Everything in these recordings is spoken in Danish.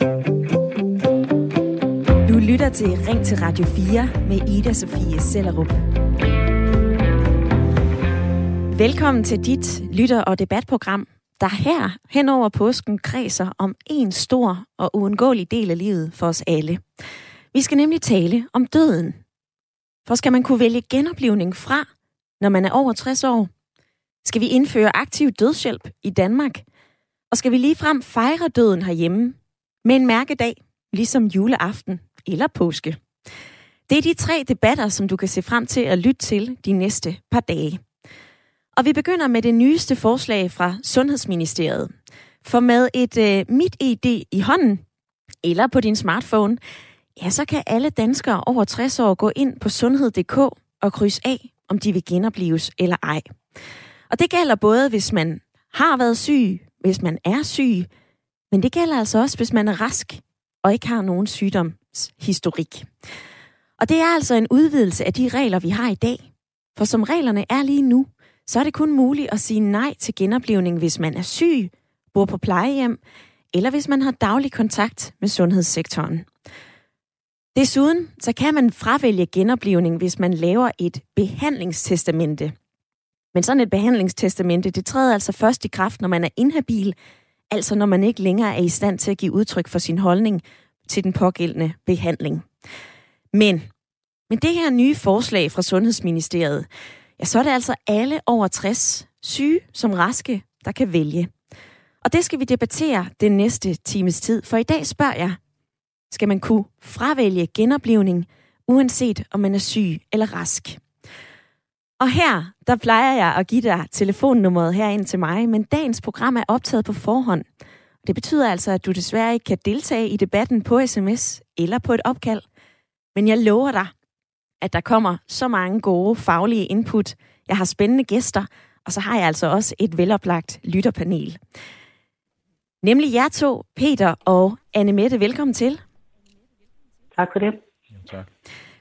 Du lytter til Ring til Radio 4 med Ida Sofie Sellerup. Velkommen til dit lytter- og debatprogram, der her hen over påsken kredser om en stor og uundgåelig del af livet for os alle. Vi skal nemlig tale om døden. For skal man kunne vælge genoplevning fra, når man er over 60 år? Skal vi indføre aktiv dødshjælp i Danmark? Og skal vi lige frem fejre døden herhjemme med en mærkedag, ligesom juleaften eller påske? Det er de tre debatter, som du kan se frem til at lytte til de næste par dage. Og vi begynder med det nyeste forslag fra Sundhedsministeriet. For med et øh, mit ID i hånden, eller på din smartphone, ja, så kan alle danskere over 60 år gå ind på sundhed.dk og krydse af, om de vil genopleves eller ej. Og det gælder både, hvis man har været syg, hvis man er syg, men det gælder altså også, hvis man er rask og ikke har nogen sygdomshistorik. Og det er altså en udvidelse af de regler, vi har i dag. For som reglerne er lige nu, så er det kun muligt at sige nej til genoplevning, hvis man er syg, bor på plejehjem, eller hvis man har daglig kontakt med sundhedssektoren. Desuden så kan man fravælge genoplevning, hvis man laver et behandlingstestamente. Men sådan et behandlingstestamente, det træder altså først i kraft, når man er inhabil, altså når man ikke længere er i stand til at give udtryk for sin holdning til den pågældende behandling. Men, men det her nye forslag fra Sundhedsministeriet, ja, så er det altså alle over 60, syge som raske, der kan vælge. Og det skal vi debattere den næste times tid, for i dag spørger jeg, skal man kunne fravælge genoplevning, uanset om man er syg eller rask? Og her, der plejer jeg at give dig telefonnummeret herind til mig, men dagens program er optaget på forhånd. Det betyder altså, at du desværre ikke kan deltage i debatten på sms eller på et opkald. Men jeg lover dig, at der kommer så mange gode faglige input. Jeg har spændende gæster, og så har jeg altså også et veloplagt lytterpanel. Nemlig jer to, Peter og Anne Mette. Velkommen til. Tak for det. Ja, tak.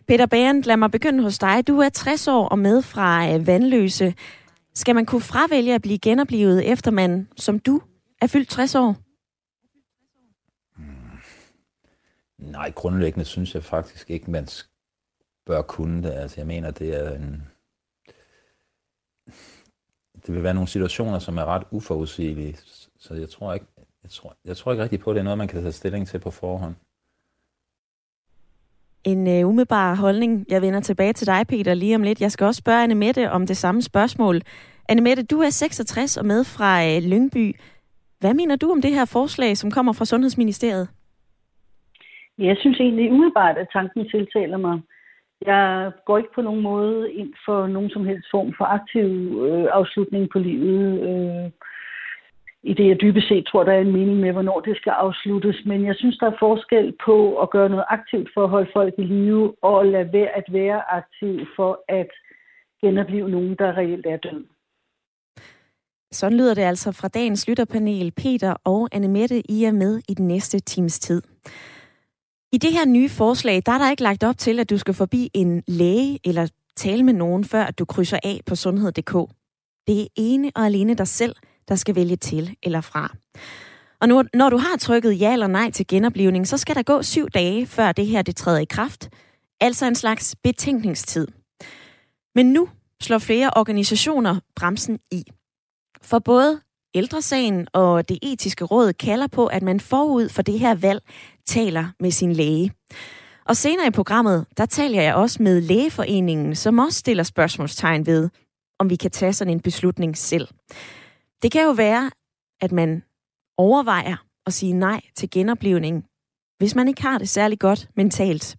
Peter Bæren, lad mig begynde hos dig. Du er 60 år og med fra øh, Vandløse. Skal man kunne fravælge at blive genoplevet, efter man, som du, er fyldt 60 år? Hmm. Nej, grundlæggende synes jeg faktisk ikke, man bør kunne det. Altså, jeg mener, det er en... Det vil være nogle situationer, som er ret uforudsigelige. Så jeg tror ikke, jeg tror, jeg tror ikke rigtig på, at det er noget, man kan tage stilling til på forhånd. En uh, umiddelbar holdning. Jeg vender tilbage til dig, Peter, lige om lidt. Jeg skal også spørge Anne Mette om det samme spørgsmål. Anne Mette, du er 66 og med fra uh, Lyngby. Hvad mener du om det her forslag, som kommer fra Sundhedsministeriet? Jeg synes egentlig umiddelbart, at tanken tiltaler mig. Jeg går ikke på nogen måde ind for nogen som helst form for aktiv øh, afslutning på livet. Øh, i det jeg dybest set tror, der er en mening med, hvornår det skal afsluttes. Men jeg synes, der er forskel på at gøre noget aktivt for at holde folk i live, og at lade være at være aktiv for at genopleve nogen, der reelt er død. Sådan lyder det altså fra dagens lytterpanel. Peter og Annemette, I er med i den næste times tid. I det her nye forslag, der er der ikke lagt op til, at du skal forbi en læge eller tale med nogen, før at du krydser af på sundhed.dk. Det er ene og alene dig selv, der skal vælge til eller fra. Og nu, når du har trykket ja eller nej til genoplivning, så skal der gå syv dage, før det her det træder i kraft. Altså en slags betænkningstid. Men nu slår flere organisationer bremsen i. For både Ældresagen og det etiske råd kalder på, at man forud for det her valg taler med sin læge. Og senere i programmet, der taler jeg også med lægeforeningen, som også stiller spørgsmålstegn ved, om vi kan tage sådan en beslutning selv. Det kan jo være, at man overvejer at sige nej til genoplevning, hvis man ikke har det særlig godt mentalt.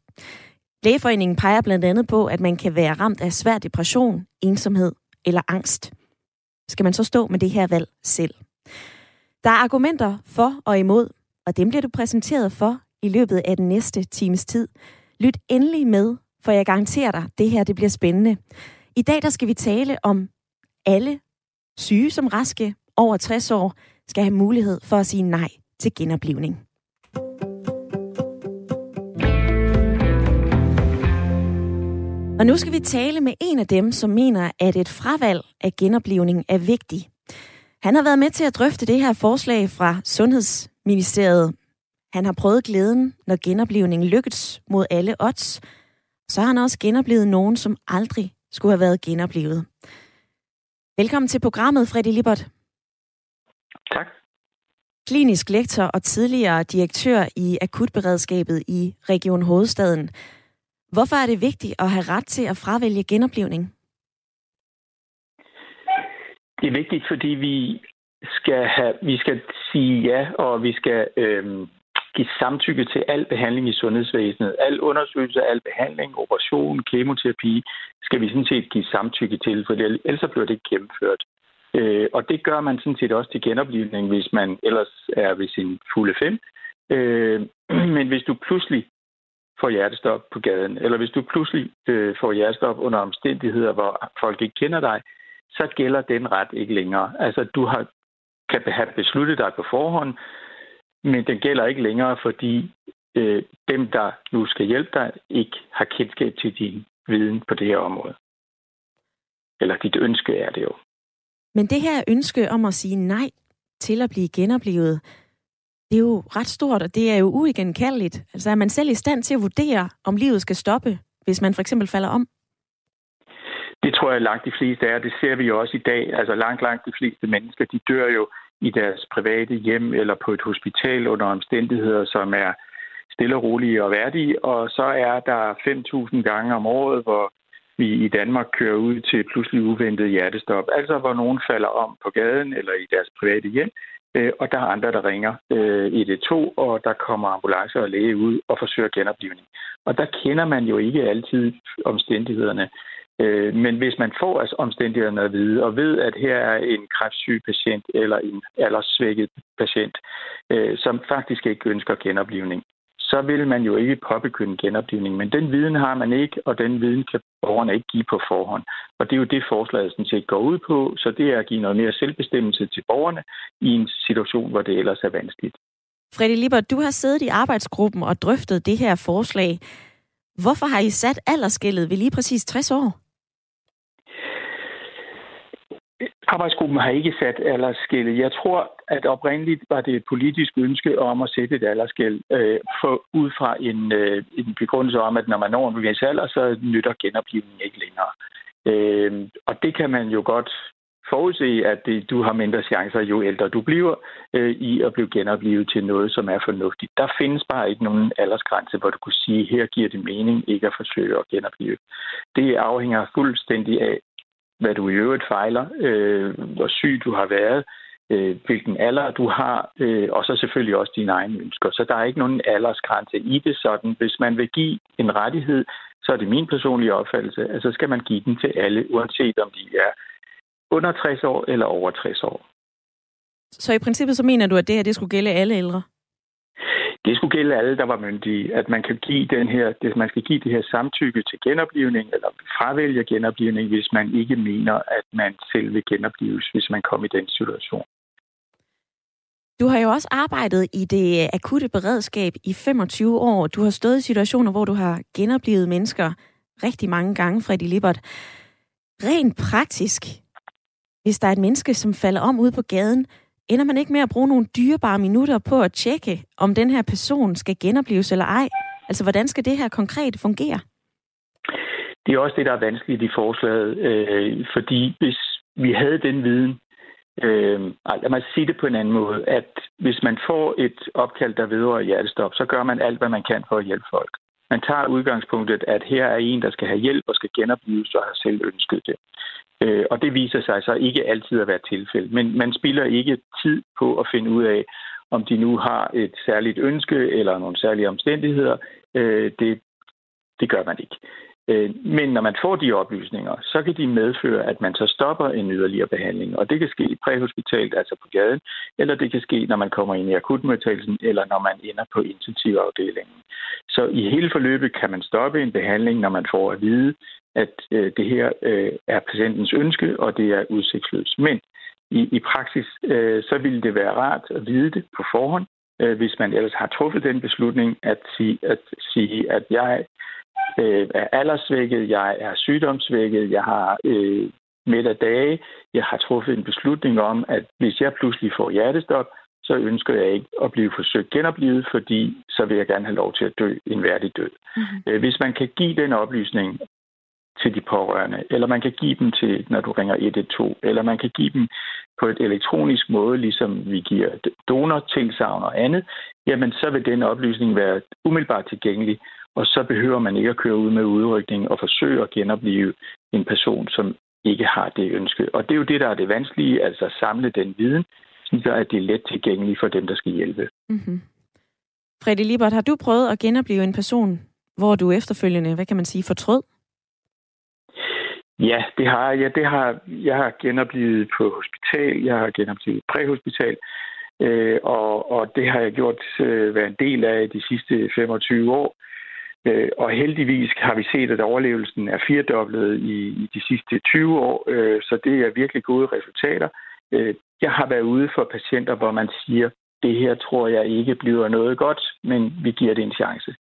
Lægeforeningen peger blandt andet på, at man kan være ramt af svær depression, ensomhed eller angst skal man så stå med det her valg selv. Der er argumenter for og imod, og dem bliver du præsenteret for i løbet af den næste times tid. Lyt endelig med, for jeg garanterer dig, det her det bliver spændende. I dag der skal vi tale om alle syge som raske over 60 år skal have mulighed for at sige nej til genoplivning. Og nu skal vi tale med en af dem, som mener, at et fravalg af genoplivning er vigtig. Han har været med til at drøfte det her forslag fra Sundhedsministeriet. Han har prøvet glæden, når genoplevningen lykkes mod alle odds. Så har han også genoplevet nogen, som aldrig skulle have været genoplevet. Velkommen til programmet, Freddy Libert. Tak. Klinisk lektor og tidligere direktør i akutberedskabet i Region Hovedstaden. Hvorfor er det vigtigt at have ret til at fravælge genoplevning? Det er vigtigt, fordi vi skal, have, vi skal sige ja, og vi skal øhm, give samtykke til al behandling i sundhedsvæsenet. Al undersøgelse, al behandling, operation, kemoterapi, skal vi sådan set give samtykke til, for ellers bliver det ikke gennemført. Øh, og det gør man sådan set også til genoplivning, hvis man ellers er ved sin fulde fem. Øh, men hvis du pludselig får hjertestop på gaden, eller hvis du pludselig øh, får hjertestop under omstændigheder, hvor folk ikke kender dig, så gælder den ret ikke længere. Altså, du har, kan have besluttet dig på forhånd, men den gælder ikke længere, fordi øh, dem, der nu skal hjælpe dig, ikke har kendskab til din viden på det her område. Eller dit ønske er det jo. Men det her ønske om at sige nej til at blive genoplevet, det er jo ret stort, og det er jo uigenkaldeligt. Altså er man selv i stand til at vurdere, om livet skal stoppe, hvis man for eksempel falder om? Det tror jeg langt de fleste er. Det ser vi jo også i dag. Altså langt, langt de fleste mennesker, de dør jo i deres private hjem eller på et hospital under omstændigheder, som er stille og rolige og værdige. Og så er der 5.000 gange om året, hvor vi i Danmark kører ud til pludselig uventet hjertestop. Altså hvor nogen falder om på gaden eller i deres private hjem, øh, og der er andre, der ringer øh, 112, og der kommer ambulance og læge ud og forsøger genoplivning. Og der kender man jo ikke altid omstændighederne. Øh, men hvis man får altså omstændighederne at vide, og ved, at her er en kræftsyg patient eller en alderssvækket patient, øh, som faktisk ikke ønsker genoplivning, så vil man jo ikke påbegynde genoplivning. Men den viden har man ikke, og den viden kan borgerne ikke give på forhånd. Og det er jo det, forslaget sådan set går ud på, så det er at give noget mere selvbestemmelse til borgerne i en situation, hvor det ellers er vanskeligt. Freddy Libert, du har siddet i arbejdsgruppen og drøftet det her forslag. Hvorfor har I sat aldersskillet ved lige præcis 60 år? Arbejdsgruppen har ikke sat aldersskældet. Jeg tror, at oprindeligt var det et politisk ønske om at sætte et aldersskæld øh, for, ud fra en, øh, en begrundelse om, at når man når en vis alder, så nytter genoplivning ikke længere. Øh, og det kan man jo godt forudse, at det, du har mindre chancer, jo ældre du bliver, øh, i at blive genoplevet til noget, som er fornuftigt. Der findes bare ikke nogen aldersgrænse, hvor du kunne sige, her giver det mening ikke at forsøge at genopleve. Det afhænger fuldstændig af, hvad du i øvrigt fejler, øh, hvor syg du har været, øh, hvilken alder du har, øh, og så selvfølgelig også dine egne ønsker. Så der er ikke nogen aldersgrænse i det sådan. Hvis man vil give en rettighed, så er det min personlige opfattelse, at så skal man give den til alle, uanset om de er under 60 år eller over 60 år. Så i princippet så mener du, at det her det skulle gælde alle ældre? Det skulle gælde alle, der var myndige, at man kan give den her, det, man skal give det her samtykke til genoplivning, eller fravælge genoplivning, hvis man ikke mener, at man selv vil genopleves, hvis man kommer i den situation. Du har jo også arbejdet i det akutte beredskab i 25 år. Du har stået i situationer, hvor du har genoplevet mennesker rigtig mange gange, Freddy Lippert. Rent praktisk, hvis der er et menneske, som falder om ude på gaden, ender man ikke med at bruge nogle dyrebare minutter på at tjekke, om den her person skal genopleves eller ej? Altså, hvordan skal det her konkret fungere? Det er også det, der er vanskeligt i forslaget, øh, fordi hvis vi havde den viden, øh, lad mig sige det på en anden måde, at hvis man får et opkald, der vedrører hjertestop, så gør man alt, hvad man kan for at hjælpe folk. Man tager udgangspunktet, at her er en, der skal have hjælp og skal genopleves og har selv ønsket det. Øh, og det viser sig så ikke altid at være tilfældet. Men man spilder ikke tid på at finde ud af, om de nu har et særligt ønske eller nogle særlige omstændigheder. Øh, det, det gør man ikke. Øh, men når man får de oplysninger, så kan de medføre, at man så stopper en yderligere behandling. Og det kan ske præhospitalt, altså på gaden, eller det kan ske, når man kommer ind i akutmodtagelsen, eller når man ender på intensivafdelingen. Så i hele forløbet kan man stoppe en behandling, når man får at vide, at øh, det her øh, er patientens ønske, og det er udsigtsløst. Men i, i praksis, øh, så ville det være rart at vide det på forhånd, øh, hvis man ellers har truffet den beslutning, at sige, at, sige, at jeg øh, er aldersvækket, jeg er sygdomsvækket, jeg har øh, midt af dage, jeg har truffet en beslutning om, at hvis jeg pludselig får hjertestop, så ønsker jeg ikke at blive forsøgt genoplevet, fordi så vil jeg gerne have lov til at dø en værdig død. Mm-hmm. Hvis man kan give den oplysning til de pårørende, eller man kan give dem til, når du ringer 112, eller man kan give dem på et elektronisk måde, ligesom vi giver donortilsavn og andet, jamen så vil den oplysning være umiddelbart tilgængelig, og så behøver man ikke at køre ud med udrykning og forsøge at genopleve en person, som ikke har det ønske. Og det er jo det, der er det vanskelige, altså at samle den viden, så at det er let tilgængeligt for dem, der skal hjælpe. Mm-hmm. Fredrik Libert, har du prøvet at genopleve en person, hvor du efterfølgende, hvad kan man sige, fortrød? Ja, det har jeg. Det har, jeg har genoplevet på hospital, jeg har genoplevet præhospital, øh, og, og det har jeg gjort øh, været en del af de sidste 25 år. Øh, og heldigvis har vi set, at overlevelsen er firedoblet i, i de sidste 20 år, øh, så det er virkelig gode resultater. Øh, jeg har været ude for patienter, hvor man siger, det her tror jeg ikke bliver noget godt, men vi giver det en chance.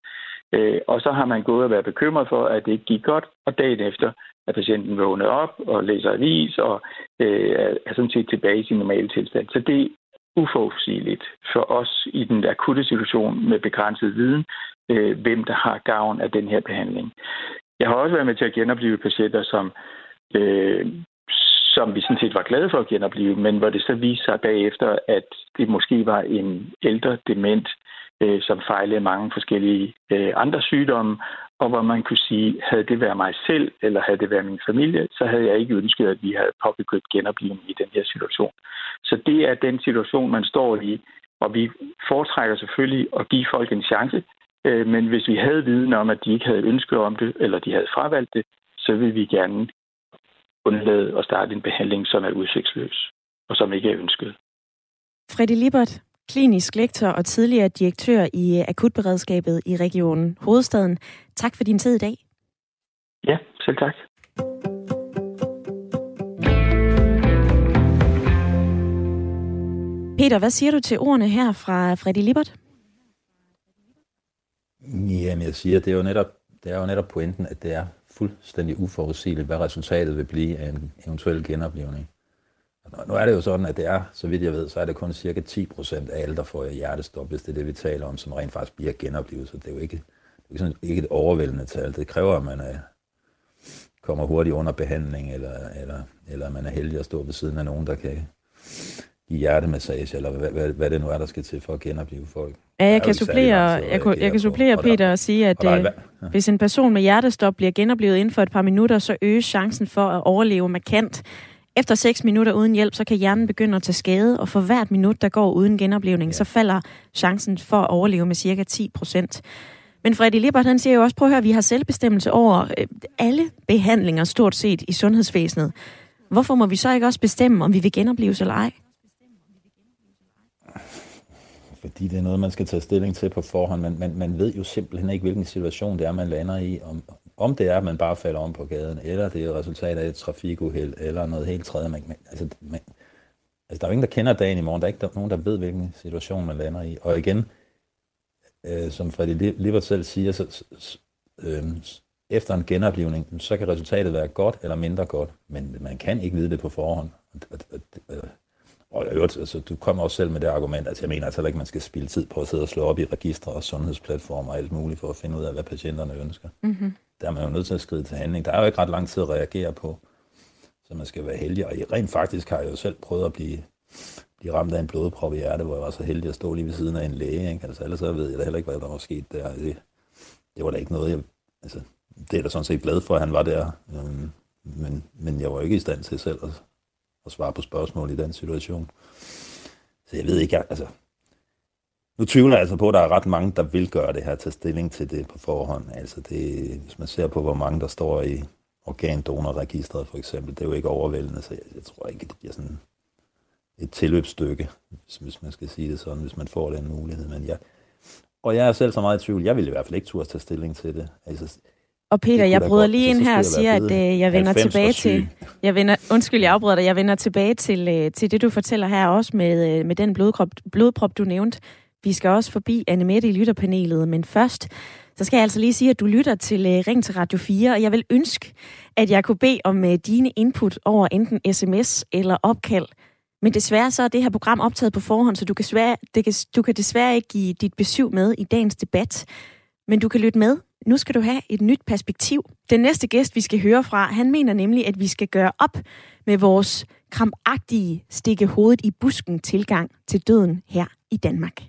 Øh, og så har man gået og været bekymret for, at det ikke gik godt, og dagen efter er patienten vågnet op og læser avis og øh, er sådan set tilbage i sin normale tilstand. Så det er uforudsigeligt for os i den akutte situation med begrænset viden, øh, hvem der har gavn af den her behandling. Jeg har også været med til at genopleve patienter, som, øh, som vi sådan set var glade for at genopleve, men hvor det så viste sig bagefter, at det måske var en ældre dement, øh, som fejlede mange forskellige øh, andre sygdomme, og hvor man kunne sige, havde det været mig selv, eller havde det været min familie, så havde jeg ikke ønsket, at vi havde påbegyndt genoplivning i den her situation. Så det er den situation, man står i, og vi foretrækker selvfølgelig at give folk en chance, øh, men hvis vi havde viden om, at de ikke havde ønsket om det, eller de havde fravalgt det, så vil vi gerne undlade at starte en behandling, som er udsigtsløs, og som ikke er ønsket. Freddy Libert, klinisk lektor og tidligere direktør i akutberedskabet i regionen Hovedstaden. Tak for din tid i dag. Ja, selv tak. Peter, hvad siger du til ordene her fra Freddy Libert? Jamen, jeg siger, det er jo netop, det er jo netop pointen, at det er fuldstændig uforudsigeligt, hvad resultatet vil blive af en eventuel genoplevning. Nu er det jo sådan, at det er, så vidt jeg ved, så er det kun cirka 10% af alle, der får hjertestop, hvis det er det, vi taler om, som rent faktisk bliver genoplevet. Så det er jo ikke, det er sådan, ikke et overvældende tal. Det kræver, at man er, kommer hurtigt under behandling, eller, eller, eller man er heldig at stå ved siden af nogen, der kan give hjertemassage, eller hvad, hvad, hvad det nu er, der skal til for at genopleve folk. Ja, jeg kan supplere, jeg, kunne, jeg kan supplere Peter og sige, at og øh, ja. hvis en person med hjertestop bliver genoplevet inden for et par minutter, så øges chancen for at overleve markant. Efter 6 minutter uden hjælp, så kan hjernen begynde at tage skade, og for hvert minut, der går uden genoplevning, ja. så falder chancen for at overleve med cirka 10 procent. Men Freddy Lippert, han siger jo også, prøv at høre, vi har selvbestemmelse over øh, alle behandlinger stort set i sundhedsvæsenet. Hvorfor må vi så ikke også bestemme, om vi vil genopleves eller ej? Fordi det er noget, man skal tage stilling til på forhånd. Man, man, man ved jo simpelthen ikke, hvilken situation det er, man lander i. Om, om det er, at man bare falder om på gaden, eller det er et resultat af et trafikuheld, eller noget helt tredje. Man, man, altså, man, altså, der er jo ingen, der kender dagen i morgen. Der er ikke nogen, der ved, hvilken situation man lander i. Og igen, øh, som Freddy Livert selv siger, så, øh, efter en genoplevning, så kan resultatet være godt eller mindre godt, men man kan ikke vide det på forhånd. Og, og, og, og øvrigt, altså, du kommer også selv med det argument, at jeg mener altså ikke, man skal spille tid på at sidde og slå op i registre og sundhedsplatformer og alt muligt for at finde ud af, hvad patienterne ønsker. Mm-hmm. Der er man jo nødt til at skride til handling. Der er jo ikke ret lang tid at reagere på, så man skal være heldig. Og rent faktisk har jeg jo selv prøvet at blive, blive ramt af en blodprop i hjertet, hvor jeg var så heldig at stå lige ved siden af en læge. Ikke? Altså, ellers så ved jeg da heller ikke, hvad der var sket der. Det, det var da ikke noget, jeg... Altså, det er da sådan set glad for, at han var der. Øhm, men, men jeg var ikke i stand til selv at, at svare på spørgsmål i den situation. Så jeg ved ikke, altså, nu tvivler jeg altså på, at der er ret mange, der vil gøre det her, tage stilling til det på forhånd. Altså det, hvis man ser på, hvor mange der står i organdonorregistret for eksempel, det er jo ikke overvældende, så jeg, jeg tror ikke, det bliver sådan et tilløbsstykke, hvis, hvis man skal sige det sådan, hvis man får den mulighed. Men jeg, og jeg er selv så meget i tvivl, jeg vil i hvert fald ikke turde tage stilling til det. Altså, og Peter, jeg bryder lige ind her og siger, at øh, jeg vender tilbage til... Jeg vender, undskyld, jeg afbryder dig. Jeg vender tilbage til, øh, til det, du fortæller her også med, øh, med den blodprop, blodprop, du nævnte. Vi skal også forbi Anne Mette i lytterpanelet, men først, så skal jeg altså lige sige, at du lytter til uh, Ring til Radio 4, og jeg vil ønske, at jeg kunne bede om uh, dine input over enten sms eller opkald Men desværre så er det her program optaget på forhånd, så du kan, svære, det kan, du kan desværre ikke give dit besøg med i dagens debat. Men du kan lytte med. Nu skal du have et nyt perspektiv. Den næste gæst, vi skal høre fra, han mener nemlig, at vi skal gøre op med vores krampagtige stikke hovedet i busken tilgang til døden her i Danmark.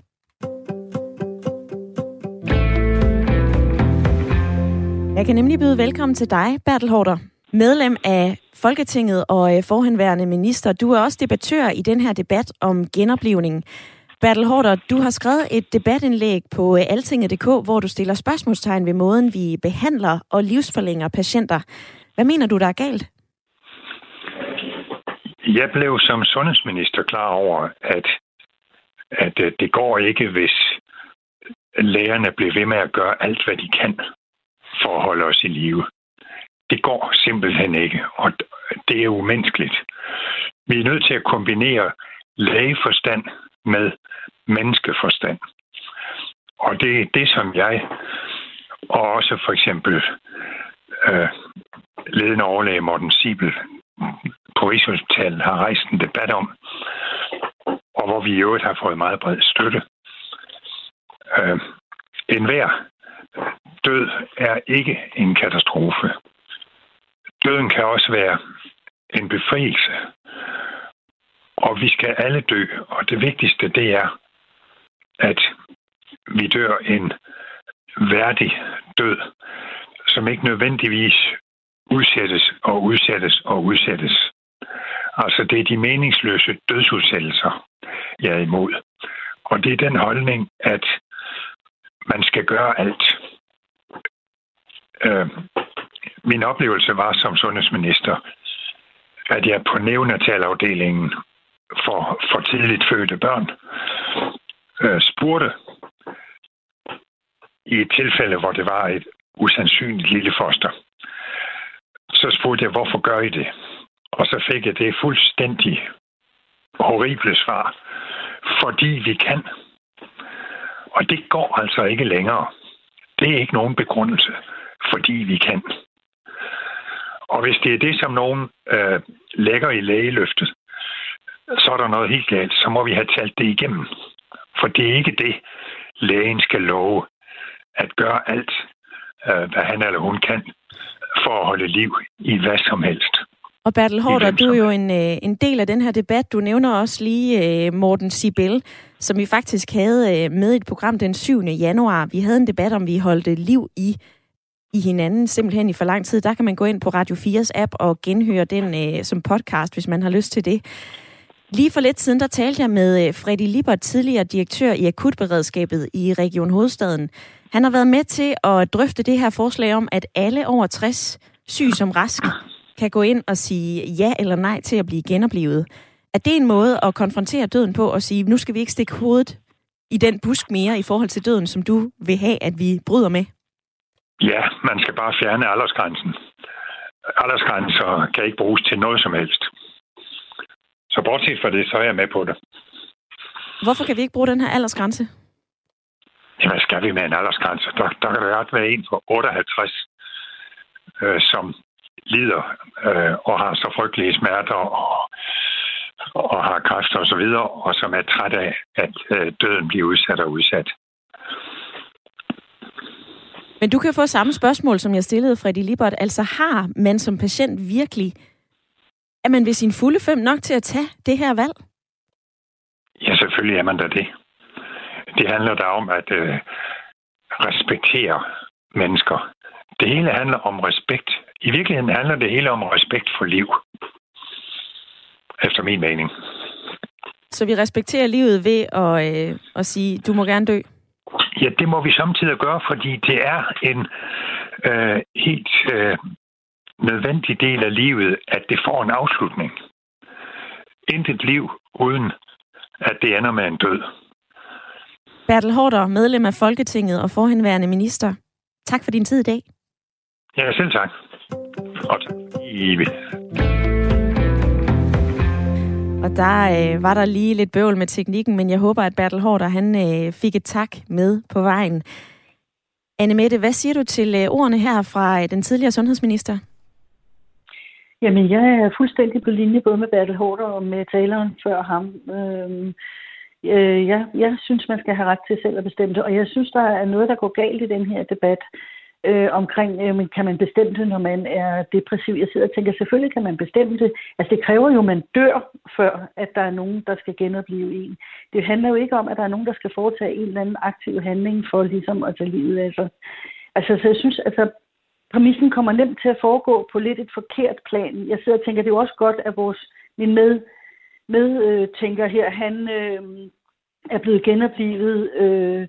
Jeg kan nemlig byde velkommen til dig, Bertel Hårder, medlem af Folketinget og øh, forhenværende minister. Du er også debattør i den her debat om genoplevning. Bertel Hårder, du har skrevet et debatindlæg på øh, altinget.dk, hvor du stiller spørgsmålstegn ved måden, vi behandler og livsforlænger patienter. Hvad mener du, der er galt? Jeg blev som sundhedsminister klar over, at, at øh, det går ikke, hvis lægerne bliver ved med at gøre alt, hvad de kan for at holde os i live. Det går simpelthen ikke, og det er umenneskeligt. Vi er nødt til at kombinere lægeforstand med menneskeforstand. Og det er det, som jeg og også for eksempel øh, ledende overlæge Morten Sibel på Rigshospitalet har rejst en debat om, og hvor vi i øvrigt har fået meget bred støtte. Øh, en hver død er ikke en katastrofe. Døden kan også være en befrielse. Og vi skal alle dø, og det vigtigste det er, at vi dør en værdig død, som ikke nødvendigvis udsættes og udsættes og udsættes. Altså det er de meningsløse dødsudsættelser, jeg er imod. Og det er den holdning, at man skal gøre alt. Øh, min oplevelse var som sundhedsminister, at jeg på neonatalafdelingen for, for tidligt fødte børn øh, spurgte i et tilfælde, hvor det var et usandsynligt lille foster, så spurgte jeg, hvorfor gør I det? Og så fik jeg det fuldstændig horrible svar. Fordi vi kan. Og det går altså ikke længere. Det er ikke nogen begrundelse, fordi vi kan. Og hvis det er det, som nogen øh, lægger i lægeløftet, så er der noget helt galt. Så må vi have talt det igennem. For det er ikke det, lægen skal love at gøre alt, øh, hvad han eller hun kan, for at holde liv i hvad som helst. Og Bertel Hårder, du er jo en, øh, en del af den her debat. Du nævner også lige øh, Morten Sibel, som vi faktisk havde med i et program den 7. januar. Vi havde en debat om, vi holdt liv i i hinanden simpelthen i for lang tid. Der kan man gå ind på Radio 4's app og genhøre den øh, som podcast, hvis man har lyst til det. Lige for lidt siden, der talte jeg med øh, Freddy Libert, tidligere direktør i akutberedskabet i Region Hovedstaden. Han har været med til at drøfte det her forslag om, at alle over 60 syg som rask kan gå ind og sige ja eller nej til at blive genoplevet. Er det en måde at konfrontere døden på og sige, nu skal vi ikke stikke hovedet i den busk mere i forhold til døden, som du vil have, at vi bryder med? Ja, man skal bare fjerne aldersgrænsen. Aldersgrænser kan ikke bruges til noget som helst. Så bortset fra det, så er jeg med på det. Hvorfor kan vi ikke bruge den her aldersgrænse? Jamen, skal vi med en aldersgrænse? Der, der kan være, være en for 58, øh, som lider øh, og har så frygtelige smerter og, og har kræft og så videre, og som er træt af, at øh, døden bliver udsat og udsat. Men du kan få samme spørgsmål, som jeg stillede Freddy Libert. Altså har man som patient virkelig, er man ved sin fulde fem nok til at tage det her valg? Ja, selvfølgelig er man da det. Det handler der om at øh, respektere mennesker. Det hele handler om respekt. I virkeligheden handler det hele om respekt for liv. Efter min mening. Så vi respekterer livet ved at, øh, at sige, du må gerne dø? Ja, det må vi samtidig gøre, fordi det er en øh, helt øh, nødvendig del af livet, at det får en afslutning. Intet liv uden, at det ender med en død. Bertel Hårder, medlem af Folketinget og forhenværende minister. Tak for din tid i dag. Ja, selv tak. Og tak. Og der øh, var der lige lidt bøvl med teknikken, men jeg håber, at Bertel Hårder han øh, fik et tak med på vejen. Anne Mette, hvad siger du til øh, ordene her fra øh, den tidligere sundhedsminister? Jamen, jeg er fuldstændig på linje både med Bertel Hårder og med taleren før ham. Øhm, øh, jeg, jeg synes, man skal have ret til selv at bestemme det, og jeg synes, der er noget, der går galt i den her debat øh, omkring, øh, kan man bestemme det, når man er depressiv. Jeg sidder og tænker, selvfølgelig kan man bestemme det. Altså, det kræver jo, at man dør, før at der er nogen, der skal genopleve en. Det handler jo ikke om, at der er nogen, der skal foretage en eller anden aktiv handling for ligesom at tage livet af sig. Altså, så jeg synes, altså, præmissen kommer nemt til at foregå på lidt et forkert plan. Jeg sidder og tænker, det er jo også godt, at vores, min med, medtænker her, han øh, er blevet genoplevet. Øh,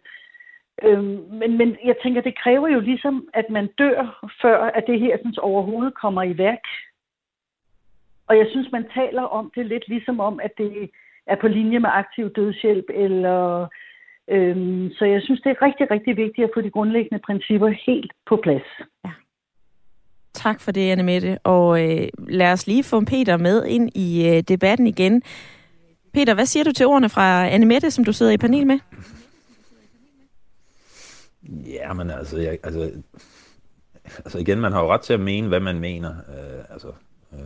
øh, men, men jeg tænker, det kræver jo ligesom, at man dør, før at det her sådan, overhovedet kommer i værk. Og jeg synes, man taler om det lidt ligesom om, at det er på linje med aktiv dødshjælp, eller øhm, så jeg synes, det er rigtig, rigtig vigtigt at få de grundlæggende principper helt på plads. Ja. Tak for det, Anne Mette. Og øh, lad os lige få Peter med ind i øh, debatten igen. Peter, hvad siger du til ordene fra Anne Mette, som du sidder i panel med? Ja, men altså, jeg, altså, altså igen, man har jo ret til at mene, hvad man mener. Øh, altså, øh,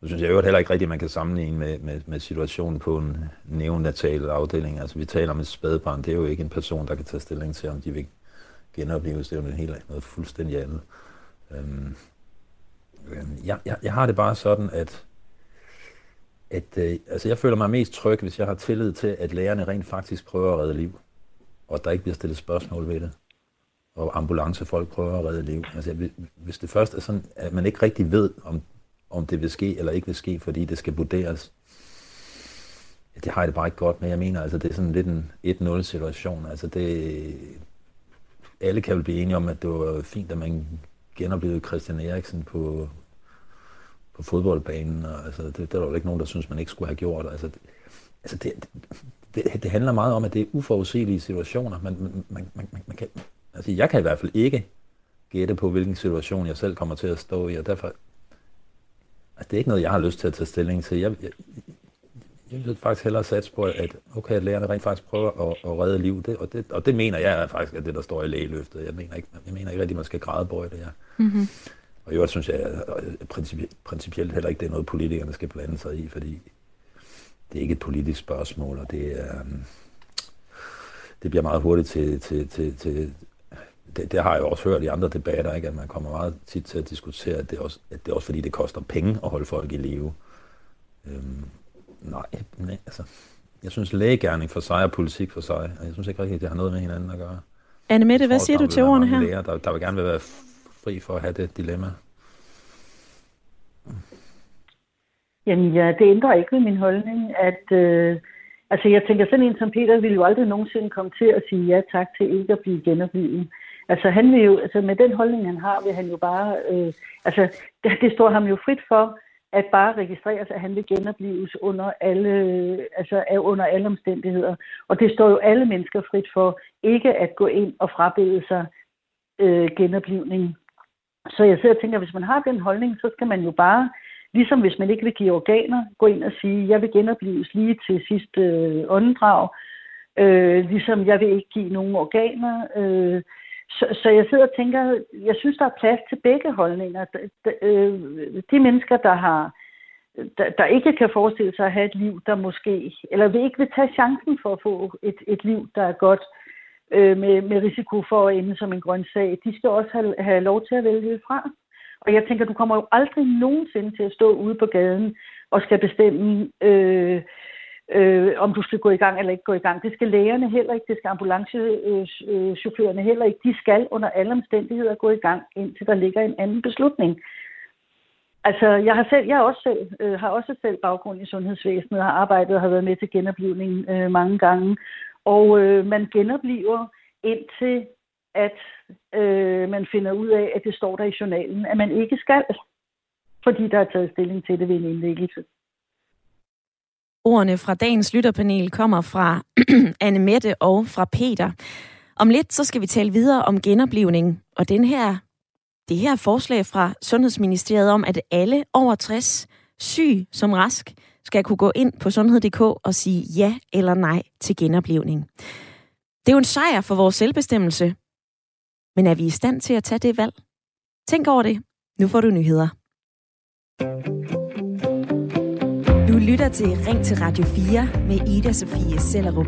nu synes jeg øvrigt heller ikke rigtigt, at man kan sammenligne med, med, med situationen på en neonatal afdeling. Altså, vi taler om et spædbarn. Det er jo ikke en person, der kan tage stilling til, om de vil genopleves. Det er jo noget, helt, noget fuldstændig andet. Øh, Øhm, øhm, jeg, jeg, jeg har det bare sådan, at, at øh, altså jeg føler mig mest tryg, hvis jeg har tillid til, at lærerne rent faktisk prøver at redde liv, og at der ikke bliver stillet spørgsmål ved det, og ambulancefolk prøver at redde liv. Altså, hvis det først er sådan, at man ikke rigtig ved, om, om det vil ske eller ikke vil ske, fordi det skal vurderes, ja, det har jeg det bare ikke godt med. Jeg mener, altså, det er sådan lidt en 1-0 situation. Altså, det, alle kan vel blive enige om, at det var fint, at man genoplevet Christian Eriksen på, på fodboldbanen. Og, altså, det, der var jo ikke nogen, der synes, man ikke skulle have gjort. Altså, det, altså det, det, det handler meget om, at det er uforudsigelige situationer. Man, man, man, man, man kan, altså, jeg kan i hvert fald ikke gætte på, hvilken situation jeg selv kommer til at stå i, og derfor altså, det er ikke noget, jeg har lyst til at tage stilling til. Jeg, jeg, jeg vil faktisk hellere satse på, at okay, at lærerne rent faktisk prøver at, at redde liv. Det, og, det, og det mener jeg er faktisk, at det, der står i lægeløftet. Jeg mener ikke, jeg mener ikke rigtig, at man skal græde på det. Ja. Mm-hmm. Og i øvrigt synes jeg principielt, principielt heller ikke, det er noget, politikerne skal blande sig i, fordi det er ikke et politisk spørgsmål, og det er... Um, det bliver meget hurtigt til, til, til, til det, det har jeg jo også hørt i andre debatter, ikke? at man kommer meget tit til at diskutere, at det, er også, at det er også fordi, det koster penge at holde folk i live. Øhm, Nej, nej, altså, jeg synes lægegærning for sig og politik for sig, og jeg synes ikke rigtigt, at det har noget med hinanden at gøre. Anne Mette, hvad siger du til ordene her? Læger, der, der vil gerne være fri for at have det dilemma. Jamen ja, det ændrer ikke ved min holdning, at øh, altså jeg tænker sådan en som Peter ville jo aldrig nogensinde komme til at sige ja tak til ikke at blive genoplevet. Altså han vil jo, altså med den holdning han har, vil han jo bare, øh, altså det, det står ham jo frit for at bare registreres, at han vil genopleves under alle, altså under alle omstændigheder. Og det står jo alle mennesker frit for ikke at gå ind og frabede sig øh, genoplivning. Så jeg sidder og tænker, at hvis man har den holdning, så skal man jo bare, ligesom hvis man ikke vil give organer, gå ind og sige, jeg vil genopleves lige til sidste øh, åndedrag. Øh, ligesom jeg vil ikke give nogen organer. Øh, så, så jeg sidder og tænker, jeg synes, der er plads til begge holdninger. De, de, øh, de mennesker, der har der, der ikke kan forestille sig at have et liv, der måske, eller vil ikke vil tage chancen for at få et, et liv, der er godt, øh, med, med risiko for at ende som en grøn sag, de skal også have, have lov til at vælge fra. Og jeg tænker, du kommer jo aldrig nogensinde til at stå ude på gaden og skal bestemme, øh, øh, om du skal gå i gang eller ikke gå i gang. Det skal lægerne heller ikke, det skal ambulancechaufførerne heller ikke. De skal under alle omstændigheder gå i gang, indtil der ligger en anden beslutning. Altså, jeg har selv, jeg også selv, øh, har også selv baggrund i sundhedsvæsenet, har arbejdet og har været med til genoplivning øh, mange gange. Og øh, man genopliver indtil, at øh, man finder ud af, at det står der i journalen, at man ikke skal, fordi der er taget stilling til det ved en indlæggelse. Ordene fra dagens lytterpanel kommer fra Anne Mette og fra Peter. Om lidt så skal vi tale videre om genoplivning, og den her, det her forslag fra Sundhedsministeriet om, at alle over 60 syg som rask skal kunne gå ind på sundhed.dk og sige ja eller nej til genoplivning. Det er jo en sejr for vores selvbestemmelse, men er vi i stand til at tage det valg? Tænk over det. Nu får du nyheder. Du lytter til Ring til Radio 4 med Ida Sofie Sellerup.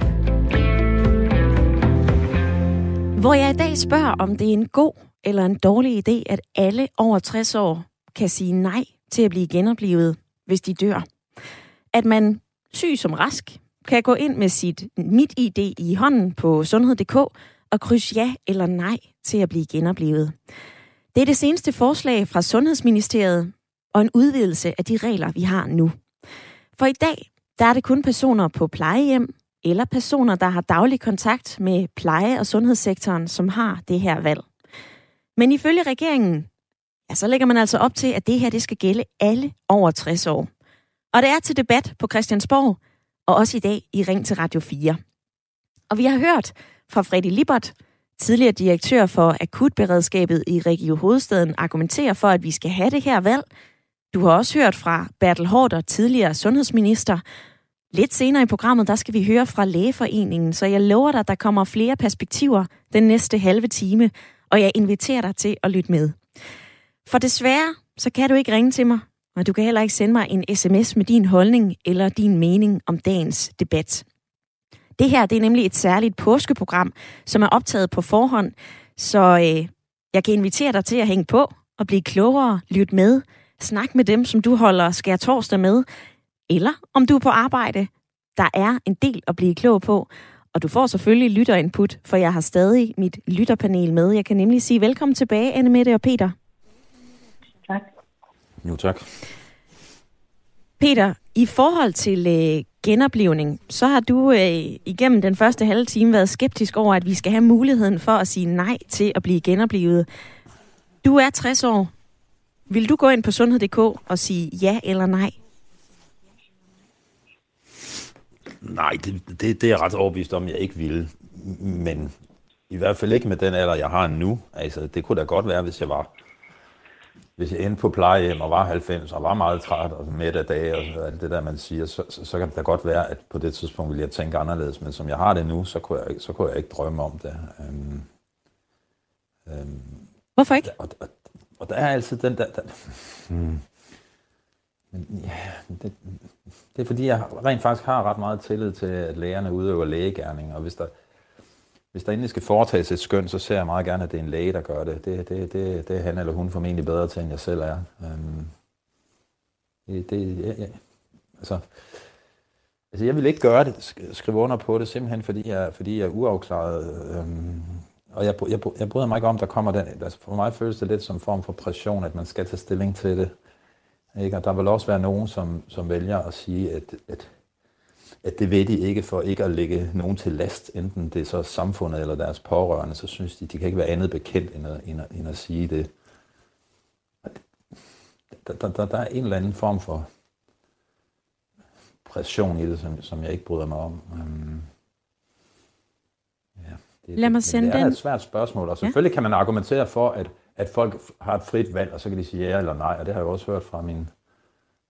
Hvor jeg i dag spørger, om det er en god eller en dårlig idé, at alle over 60 år kan sige nej til at blive genoplevet, hvis de dør. At man, syg som rask, kan gå ind med sit mit ID i hånden på sundhed.dk og krydse ja eller nej til at blive genoplevet. Det er det seneste forslag fra Sundhedsministeriet og en udvidelse af de regler, vi har nu. For i dag, der er det kun personer på plejehjem eller personer, der har daglig kontakt med pleje- og sundhedssektoren, som har det her valg. Men ifølge regeringen, ja, så lægger man altså op til, at det her det skal gælde alle over 60 år. Og det er til debat på Christiansborg, og også i dag i Ring til Radio 4. Og vi har hørt fra Freddy Libert, tidligere direktør for akutberedskabet i Region Hovedstaden, argumentere for, at vi skal have det her valg. Du har også hørt fra Bertel Hårder, tidligere sundhedsminister. Lidt senere i programmet, der skal vi høre fra Lægeforeningen, så jeg lover dig, at der kommer flere perspektiver den næste halve time, og jeg inviterer dig til at lytte med. For desværre, så kan du ikke ringe til mig, og du kan heller ikke sende mig en sms med din holdning eller din mening om dagens debat. Det her det er nemlig et særligt påskeprogram, som er optaget på forhånd, så øh, jeg kan invitere dig til at hænge på og blive klogere, lytte med, snak med dem, som du holder skær torsdag med, eller om du er på arbejde. Der er en del at blive klog på, og du får selvfølgelig lytterinput, for jeg har stadig mit lytterpanel med. Jeg kan nemlig sige velkommen tilbage, Anne Mette og Peter. Tak. Jo, tak. Peter, i forhold til øh, genoplevning, så har du øh, igennem den første halve time været skeptisk over, at vi skal have muligheden for at sige nej til at blive genoplevet. Du er 60 år. Vil du gå ind på sundhed.dk og sige ja eller nej? Nej, det, det, det er jeg ret overbevist om, jeg ikke ville. Men i hvert fald ikke med den alder, jeg har nu. Altså, det kunne da godt være, hvis jeg var hvis jeg endte på plejehjem og var 90 og var meget træt og midt af dage og alt det der, man siger, så, så, så kan det da godt være, at på det tidspunkt ville jeg tænke anderledes. Men som jeg har det nu, så kunne jeg, så kunne jeg ikke drømme om det. Øhm, øhm, Hvorfor ikke? Og, og, og der er altid den der... der hmm. Men, ja, det, det er fordi, jeg rent faktisk har ret meget tillid til, at lægerne udøver lægegærning, og hvis der, hvis der endelig skal foretages et skøn, så ser jeg meget gerne, at det er en læge, der gør det. Det, det, det, det er han eller hun formentlig bedre til, end jeg selv er. Øhm, det, det, ja, ja. Altså, altså, jeg vil ikke gøre det, skrive under på det, simpelthen fordi jeg, fordi jeg er uafklaret. Øhm, og jeg, jeg, jeg bryder mig ikke om, der kommer den. Altså for mig føles det lidt som en form for pression, at man skal tage stilling til det. Ikke? Og der vil også være nogen, som, som vælger at sige, at, at at det ved de ikke for ikke at lægge nogen til last, enten det er så samfundet eller deres pårørende, så synes de, de kan ikke være andet bekendt end at, end at, end at sige det. Der, der, der, der er en eller anden form for pression i det, som, som jeg ikke bryder mig om. Um, det, Lad mig sende det er den. et svært spørgsmål, og selvfølgelig ja. kan man argumentere for, at, at folk har et frit valg, og så kan de sige ja eller nej, og det har jeg også hørt fra min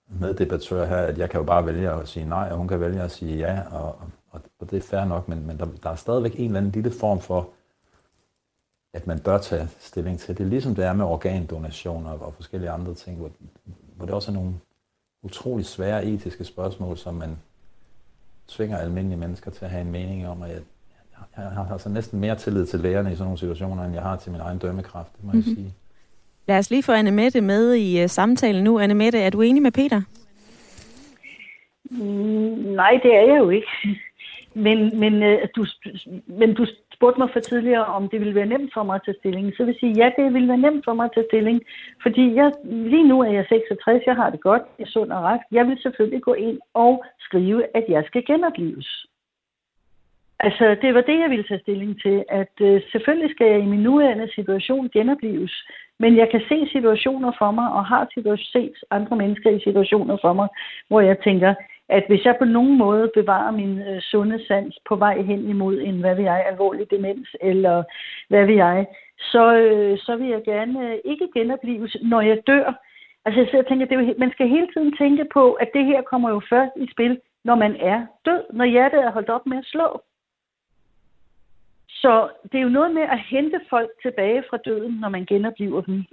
meddebattør her, at jeg kan jo bare vælge at sige nej, og hun kan vælge at sige ja, og, og, og det er fair nok, men, men der, der er stadigvæk en eller anden lille form for, at man bør tage stilling til det, ligesom det er med organdonationer og forskellige andre ting, hvor, hvor det også er nogle utrolig svære etiske spørgsmål, som man tvinger almindelige mennesker til at have en mening om, og jeg, jeg har altså næsten mere tillid til lærerne i sådan nogle situationer, end jeg har til min egen dømmekraft, det må mm-hmm. jeg mhm. sige. Lad os lige få Anne Mette med i uh, samtalen nu. Anne Mette, er du enig med Peter? Mm, nej, det er jeg jo ikke. Men, men, uh, du, men du spurgte mig for tidligere, om det ville være nemt for mig at tage stilling. Så vil jeg sige, ja, det ville være nemt for mig at tage stilling. Fordi jeg, lige nu er jeg 66, jeg har det godt, jeg er sund og rask. Jeg vil selvfølgelig gå ind og skrive, at jeg skal genopleves. Altså, det var det, jeg ville tage stilling til, at øh, selvfølgelig skal jeg i min nuværende situation genopleves, men jeg kan se situationer for mig, og har set andre mennesker i situationer for mig, hvor jeg tænker, at hvis jeg på nogen måde bevarer min øh, sunde sans på vej hen imod en, hvad vil jeg, alvorlig demens, eller hvad vil jeg, så, øh, så vil jeg gerne øh, ikke genopleves, når jeg dør. Altså, så jeg tænker, det er jo, man skal hele tiden tænke på, at det her kommer jo først i spil, når man er død, når hjertet er holdt op med at slå. Så det er jo noget med at hente folk tilbage fra døden, når man genopliver dem.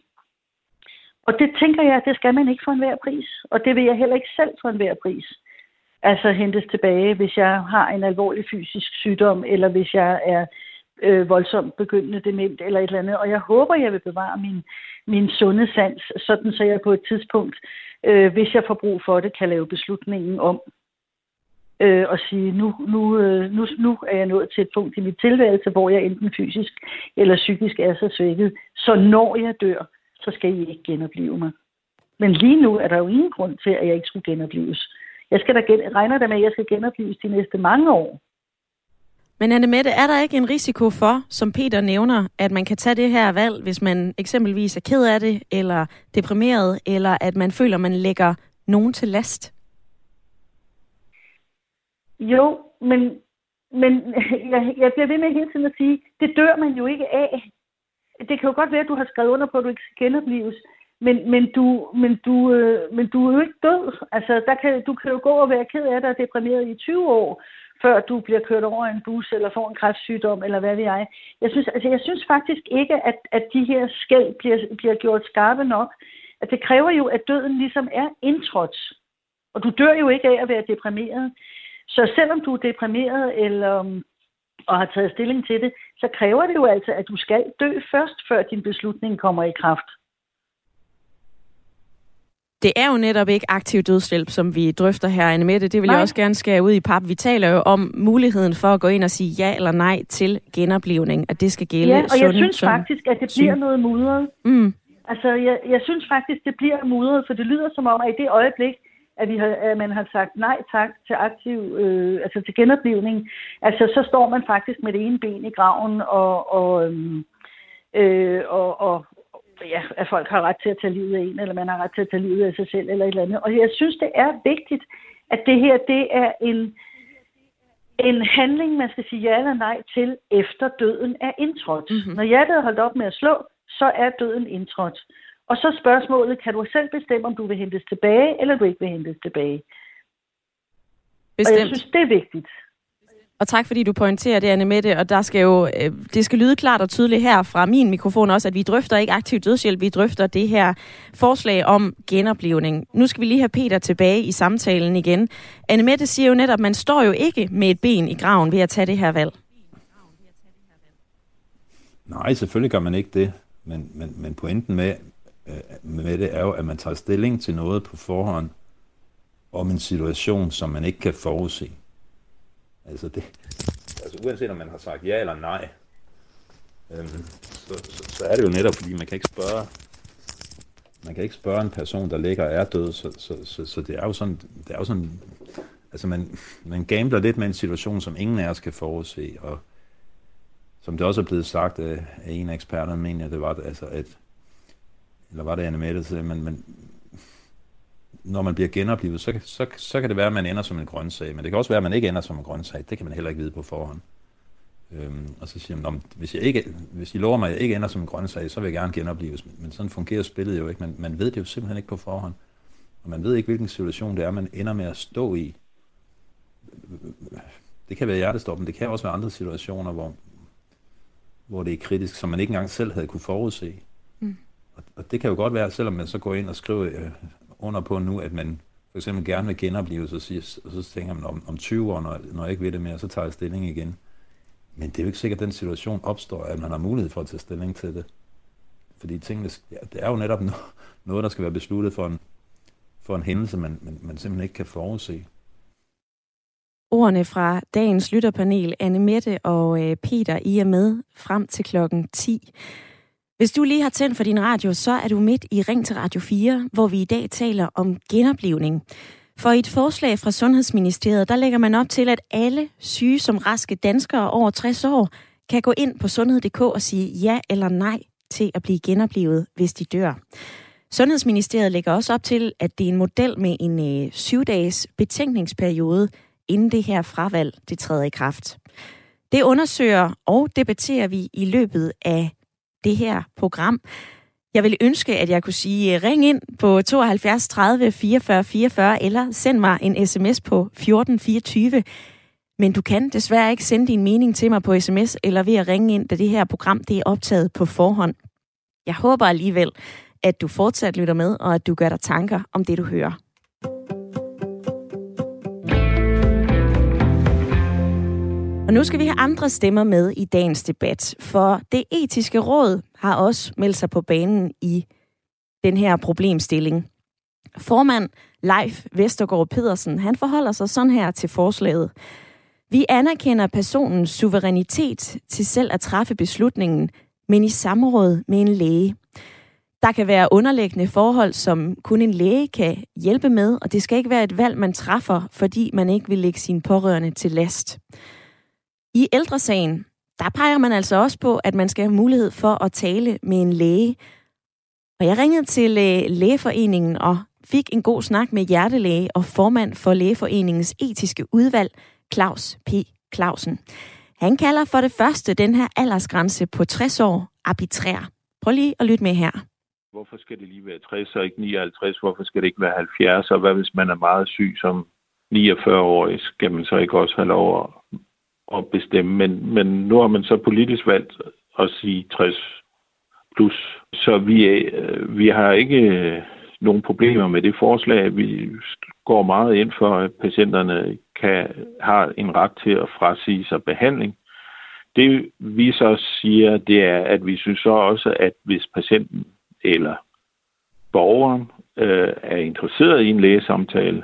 Og det tænker jeg, det skal man ikke for enhver pris. Og det vil jeg heller ikke selv for enhver pris. Altså hentes tilbage, hvis jeg har en alvorlig fysisk sygdom, eller hvis jeg er øh, voldsomt begyndende dement eller et eller andet. Og jeg håber, jeg vil bevare min, min sunde sans, sådan så jeg på et tidspunkt, øh, hvis jeg får brug for det, kan lave beslutningen om øh, og sige, nu, nu, øh, nu, nu er jeg nået til et punkt i mit tilværelse, hvor jeg enten fysisk eller psykisk er så svækket. Så når jeg dør, så skal I ikke genopleve mig. Men lige nu er der jo ingen grund til, at jeg ikke skulle genopleves. Jeg skal da gen- regner da med, at jeg skal genopleves de næste mange år. Men Anne Mette, er der ikke en risiko for, som Peter nævner, at man kan tage det her valg, hvis man eksempelvis er ked af det, eller deprimeret, eller at man føler, man lægger nogen til last? Jo, men, men jeg, jeg bliver ved med hele tiden at sige, det dør man jo ikke af. Det kan jo godt være, at du har skrevet under på, at du ikke skal genopleves, men, men, du, men, du, øh, men du er jo ikke død. Altså, der kan, du kan jo gå og være ked af dig og deprimeret i 20 år, før du bliver kørt over en bus eller får en kræftsygdom, eller hvad ved jeg. Jeg synes, altså, jeg synes faktisk ikke, at, at de her skæld bliver, bliver gjort skarpe nok. At det kræver jo, at døden ligesom er indtrådt. Og du dør jo ikke af at være deprimeret. Så selvom du er deprimeret eller um, og har taget stilling til det, så kræver det jo altså, at du skal dø først, før din beslutning kommer i kraft. Det er jo netop ikke aktiv dødshjælp, som vi drøfter her, Anne Mette. Det vil nej. jeg også gerne skære ud i pap. Vi taler jo om muligheden for at gå ind og sige ja eller nej til genoplevning, at det skal gælde Ja, og jeg synes faktisk, at det bliver noget mudret. Mm. Altså, jeg, jeg synes faktisk, det bliver mudret, for det lyder som om, at i det øjeblik, at, vi har, at man har sagt nej tak til aktiv, øh, altså til genoplevning, altså så står man faktisk med det ene ben i graven, og, og, øhm, øh, og, og ja, at folk har ret til at tage livet af en, eller man har ret til at tage livet af sig selv, eller et eller andet. Og jeg synes, det er vigtigt, at det her, det er en, en handling, man skal sige ja eller nej til, efter døden er indtrådt. Mm-hmm. Når hjertet er holdt op med at slå, så er døden indtrådt. Og så spørgsmålet, kan du selv bestemme, om du vil hentes tilbage, eller du ikke vil hentes tilbage? Bestemt. Og jeg synes, det er vigtigt. Og tak fordi du pointerer det, Anne Mette. Og der skal jo, øh, det skal lyde klart og tydeligt her fra min mikrofon også, at vi drøfter ikke aktiv dødshjælp, vi drøfter det her forslag om genoplevning. Nu skal vi lige have Peter tilbage i samtalen igen. Anne Mette siger jo netop, at man står jo ikke med et ben i graven ved at tage det her valg. Nej, selvfølgelig gør man ikke det. Men, men, men pointen med, øh, med det er jo, at man tager stilling til noget på forhånd om en situation, som man ikke kan forudse. Altså, det, altså uanset om man har sagt ja eller nej, øhm, så, så, så er det jo netop, fordi man kan ikke spørge man kan ikke spørge en person, der ligger og er død, så, så, så, så det er jo sådan, det er jo sådan altså man, man gambler lidt med en situation, som ingen af os kan forudse, og som det også er blevet sagt af, af en af eksperterne, mener jeg, det var, altså, at eller var det Anne men, men når man bliver genoplevet, så, så, så kan det være, at man ender som en grøntsag, men det kan også være, at man ikke ender som en grøntsag. Det kan man heller ikke vide på forhånd. Øhm, og så siger man, hvis, jeg ikke, hvis I lover mig, at jeg ikke ender som en grøntsag, så vil jeg gerne genopleves. Men sådan fungerer spillet jo ikke. Man, man ved det jo simpelthen ikke på forhånd. Og man ved ikke, hvilken situation det er, man ender med at stå i. Det kan være hjertestop, men det kan også være andre situationer, hvor, hvor det er kritisk, som man ikke engang selv havde kunne forudse. Mm. Og, og det kan jo godt være, selvom man så går ind og skriver øh, under på nu, at man for eksempel gerne vil genopleve, så, siger, og så tænker man om, om 20 år, når, når jeg ikke ved det mere, så tager jeg stilling igen. Men det er jo ikke sikkert, at den situation opstår, at man har mulighed for at tage stilling til det. Fordi tingene, ja, det er jo netop noget, der skal være besluttet for en, for en hændelse, man, man, man simpelthen ikke kan forudse. Ordene fra dagens lytterpanel, Anne Mette og øh, Peter, I er med frem til klokken 10. Hvis du lige har tændt for din radio, så er du midt i Ring til Radio 4, hvor vi i dag taler om genoplevning. For i et forslag fra Sundhedsministeriet, der lægger man op til, at alle syge som raske danskere over 60 år kan gå ind på sundhed.dk og sige ja eller nej til at blive genoplevet, hvis de dør. Sundhedsministeriet lægger også op til, at det er en model med en øh, syv-dages betænkningsperiode, inden det her fravalg det træder i kraft. Det undersøger og debatterer vi i løbet af det her program. Jeg vil ønske, at jeg kunne sige, øh, ring ind på 72 30 44 44, eller send mig en sms på 1424. Men du kan desværre ikke sende din mening til mig på sms eller ved at ringe ind, da det her program det er optaget på forhånd. Jeg håber alligevel, at du fortsat lytter med, og at du gør dig tanker om det, du hører. Og nu skal vi have andre stemmer med i dagens debat, for det etiske råd har også meldt sig på banen i den her problemstilling. Formand Leif Vestergaard Pedersen, han forholder sig sådan her til forslaget. Vi anerkender personens suverænitet til selv at træffe beslutningen, men i samråd med en læge. Der kan være underliggende forhold, som kun en læge kan hjælpe med, og det skal ikke være et valg, man træffer, fordi man ikke vil lægge sine pårørende til last. I ældresagen, der peger man altså også på, at man skal have mulighed for at tale med en læge. Og jeg ringede til øh, lægeforeningen og fik en god snak med hjertelæge og formand for lægeforeningens etiske udvalg, Claus P. Clausen. Han kalder for det første den her aldersgrænse på 60 år arbitrær. Prøv lige at lytte med her. Hvorfor skal det lige være 60 og ikke 59? Hvorfor skal det ikke være 70? Og hvad hvis man er meget syg som 49-årig? Skal man så ikke også have lov at at bestemme. Men, men nu har man så politisk valgt at sige 60 plus. Så vi, øh, vi har ikke øh, nogen problemer med det forslag. Vi går meget ind for, at patienterne kan har en ret til at frasige sig behandling. Det vi så siger, det er, at vi synes så også, at hvis patienten eller borgeren øh, er interesseret i en lægesamtale,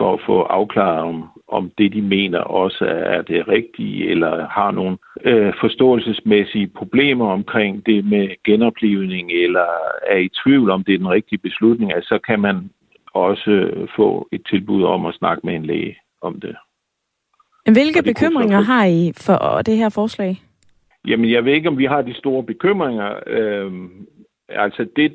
for at få afklaret, om, om det, de mener, også er det rigtige, eller har nogle øh, forståelsesmæssige problemer omkring det med genoplivning, eller er i tvivl om det er den rigtige beslutning, altså, så kan man også få et tilbud om at snakke med en læge om det. Hvilke bekymringer har I for det her forslag? Jamen, jeg ved ikke, om vi har de store bekymringer. Øh, altså, det,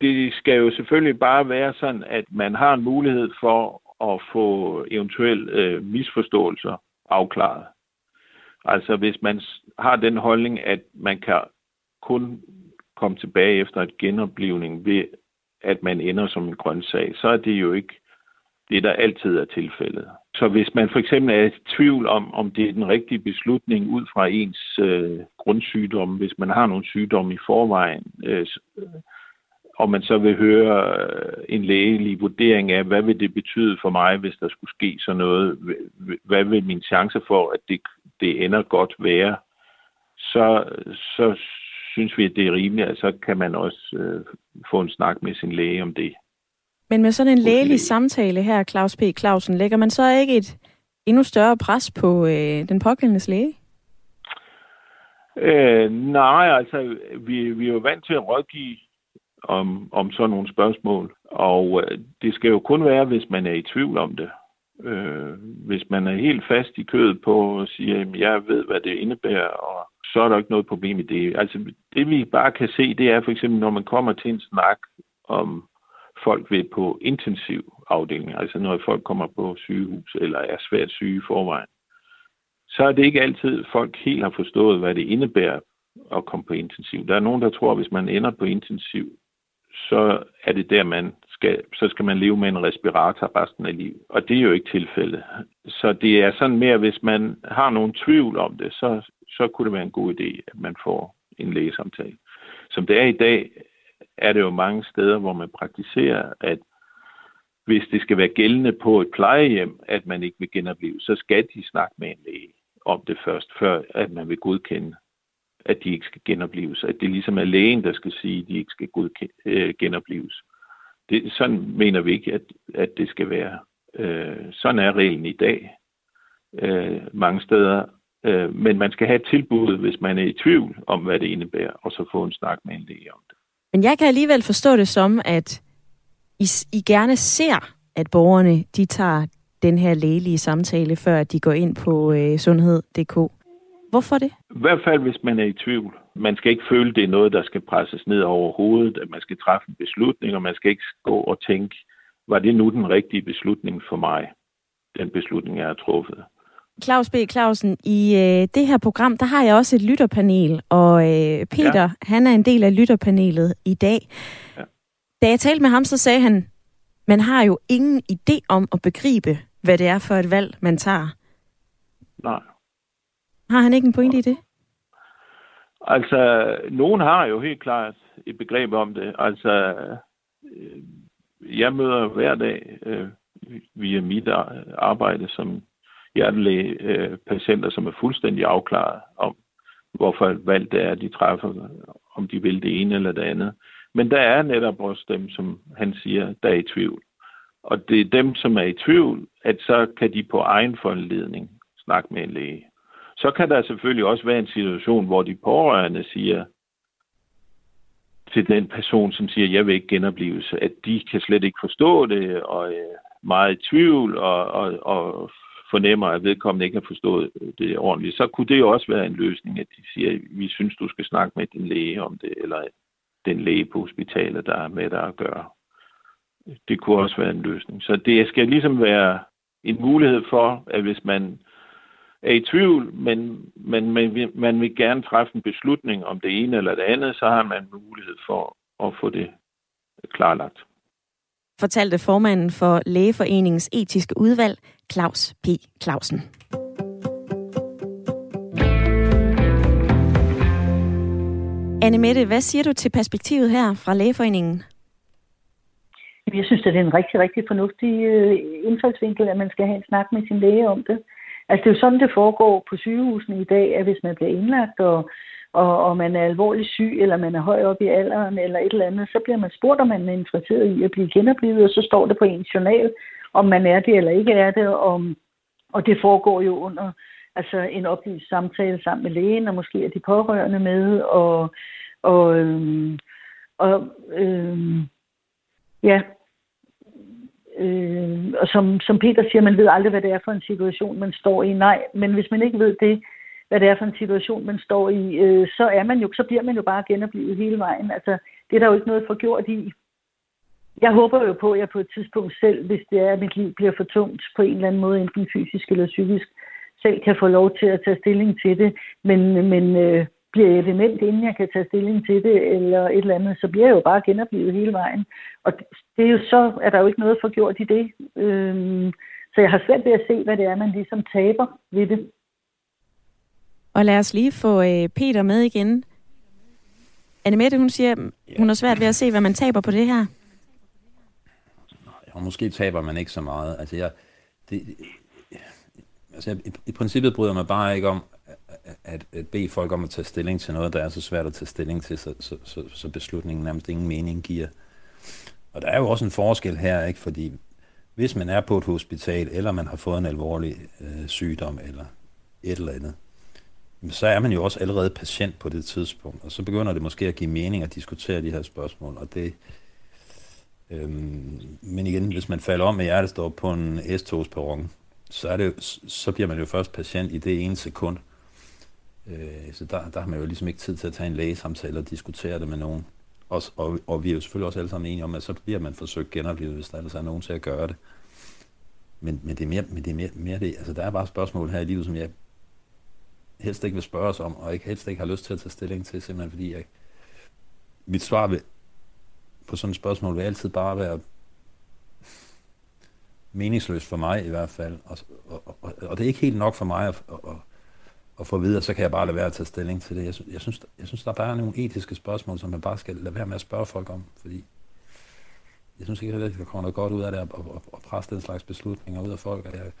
det skal jo selvfølgelig bare være sådan, at man har en mulighed for at få eventuelle øh, misforståelser afklaret. Altså hvis man har den holdning, at man kan kun komme tilbage efter et genoplivning ved, at man ender som en grøntsag, så er det jo ikke det, der altid er tilfældet. Så hvis man for eksempel er i tvivl om, om det er den rigtige beslutning ud fra ens øh, grundsygdom, hvis man har nogle sygdomme i forvejen, øh, og man så vil høre øh, en lægelig vurdering af, hvad vil det betyde for mig, hvis der skulle ske sådan noget? Hvad vil min chance for, at det, det ender godt være? Så, så synes vi, at det er rimeligt, at så kan man også øh, få en snak med sin læge om det. Men med sådan en lægelig samtale her, Claus P. Clausen, lægger man så ikke et endnu større pres på øh, den pågældende læge? Øh, nej, altså vi, vi er jo vant til at rådgive om, om sådan nogle spørgsmål. Og øh, det skal jo kun være, hvis man er i tvivl om det. Øh, hvis man er helt fast i kødet på og siger, at jeg ved, hvad det indebærer, og så er der ikke noget problem i det. Altså det vi bare kan se, det er for eksempel, når man kommer til en snak om folk ved på intensiv afdeling, altså når folk kommer på sygehus eller er svært syge i forvejen, så er det ikke altid, folk helt har forstået, hvad det indebærer at komme på intensiv. Der er nogen, der tror, at hvis man ender på intensiv, så er det der, man skal, så skal man leve med en respirator resten af livet. Og det er jo ikke tilfældet. Så det er sådan mere, hvis man har nogen tvivl om det, så, så kunne det være en god idé, at man får en lægesamtale. Som det er i dag, er det jo mange steder, hvor man praktiserer, at hvis det skal være gældende på et plejehjem, at man ikke vil genopleve, så skal de snakke med en læge om det først, før at man vil godkende at de ikke skal genopleves. At det ligesom er lægen, der skal sige, at de ikke skal øh, genopleves. Det, sådan mener vi ikke, at, at det skal være. Øh, sådan er reglen i dag øh, mange steder. Øh, men man skal have et tilbud, hvis man er i tvivl om, hvad det indebærer, og så få en snak med en læge om det. Men jeg kan alligevel forstå det som, at I, I gerne ser, at borgerne de tager den her lægelige samtale, før de går ind på øh, sundhed.dk. Hvorfor det? I hvert fald, hvis man er i tvivl. Man skal ikke føle, det er noget, der skal presses ned over hovedet, at man skal træffe en beslutning, og man skal ikke gå og tænke, var det nu den rigtige beslutning for mig, den beslutning, jeg har truffet. Claus B. Clausen, i øh, det her program, der har jeg også et lytterpanel, og øh, Peter, ja. han er en del af lytterpanelet i dag. Ja. Da jeg talte med ham, så sagde han, man har jo ingen idé om at begribe, hvad det er for et valg, man tager. Nej. Har han ikke en pointe i det? Altså, nogen har jo helt klart et begreb om det. Altså, øh, jeg møder hver dag øh, via mit arbejde som hjertelæge øh, patienter, som er fuldstændig afklaret om, hvorfor valg det er, de træffer, om de vil det ene eller det andet. Men der er netop også dem, som han siger, der er i tvivl. Og det er dem, som er i tvivl, at så kan de på egen foranledning snakke med en læge. Så kan der selvfølgelig også være en situation, hvor de pårørende siger til den person, som siger, jeg vil ikke genopleves, at de kan slet ikke forstå det, og øh, meget i tvivl, og, og, og fornemmer, at vedkommende ikke har forstået det ordentligt, så kunne det jo også være en løsning, at de siger, vi synes, du skal snakke med din læge om det, eller den læge på hospitalet, der er med dig at gøre. Det kunne også være en løsning. Så det skal ligesom være en mulighed for, at hvis man er i tvivl, men, men man, man vil gerne træffe en beslutning om det ene eller det andet, så har man mulighed for at få det klarlagt. Fortalte formanden for Lægeforeningens etiske udvalg, Claus P. Clausen. Anne Mette, hvad siger du til perspektivet her fra Lægeforeningen? Jeg synes, at det er en rigtig, rigtig fornuftig øh, indfaldsvinkel, at man skal have en snak med sin læge om det. Altså, det er jo sådan, det foregår på sygehusene i dag, at hvis man bliver indlagt, og, og, og man er alvorligt syg, eller man er høj op i alderen, eller et eller andet, så bliver man spurgt, om man er interesseret i at blive genoplevet, og så står det på en journal, om man er det eller ikke er det, og, og det foregår jo under altså en oplyst samtale sammen med lægen, og måske er de pårørende med, og, og, øhm, og øhm, ja, Øh, og som, som Peter siger, man ved aldrig, hvad det er for en situation, man står i. Nej, men hvis man ikke ved det, hvad det er for en situation, man står i, øh, så, er man jo, så bliver man jo bare genoplevet hele vejen. Altså, det er der jo ikke noget forgjort i. Jeg håber jo på, at jeg på et tidspunkt selv, hvis det er, at mit liv bliver for tungt på en eller anden måde, enten fysisk eller psykisk, selv kan få lov til at tage stilling til det. Men, men øh, bliver jeg dement, inden jeg kan tage stilling til det, eller et eller andet, så bliver jeg jo bare genoplevet hele vejen. Og det er jo så, er der jo ikke noget forgjort i det. Øhm, så jeg har svært ved at se, hvad det er, man ligesom taber ved det. Og lad os lige få øh, Peter med igen. Annemette, hun siger, hun har svært ved at se, hvad man taber på det her. Ja, måske taber man ikke så meget. Altså, jeg, det, altså jeg, i, i princippet bryder man bare ikke om, at, at bede folk om at tage stilling til noget, der er så svært at tage stilling til, så, så, så, så beslutningen nærmest ingen mening giver. Og der er jo også en forskel her, ikke? fordi hvis man er på et hospital, eller man har fået en alvorlig øh, sygdom, eller et eller andet, så er man jo også allerede patient på det tidspunkt, og så begynder det måske at give mening at diskutere de her spørgsmål, og det, øhm, men igen, hvis man falder om med hjertestop på en S-togsperron, så, er det, så bliver man jo først patient i det ene sekund, Øh, så der, der har man jo ligesom ikke tid til at tage en lægesamtale og diskutere det med nogen. Og, og, og vi er jo selvfølgelig også alle sammen enige om, at så bliver man forsøgt genoplevet, hvis der ellers er nogen til at gøre det. Men, men det er, mere, men det er mere, mere det. Altså, der er bare spørgsmål her i livet, som jeg helst ikke vil spørge os om, og ikke helst ikke har lyst til at tage stilling til, simpelthen fordi jeg, mit svar vil, på sådan et spørgsmål vil altid bare være meningsløst for mig i hvert fald. Og, og, og, og det er ikke helt nok for mig at, at, og få videre, så kan jeg bare lade være at tage stilling til det. Jeg, synes, jeg, synes, der, jeg synes, der bare er nogle etiske spørgsmål, som man bare skal lade være med at spørge folk om, fordi jeg synes ikke, at der kommer noget godt ud af det, at, at, at presse den slags beslutninger ud af folk. Jeg,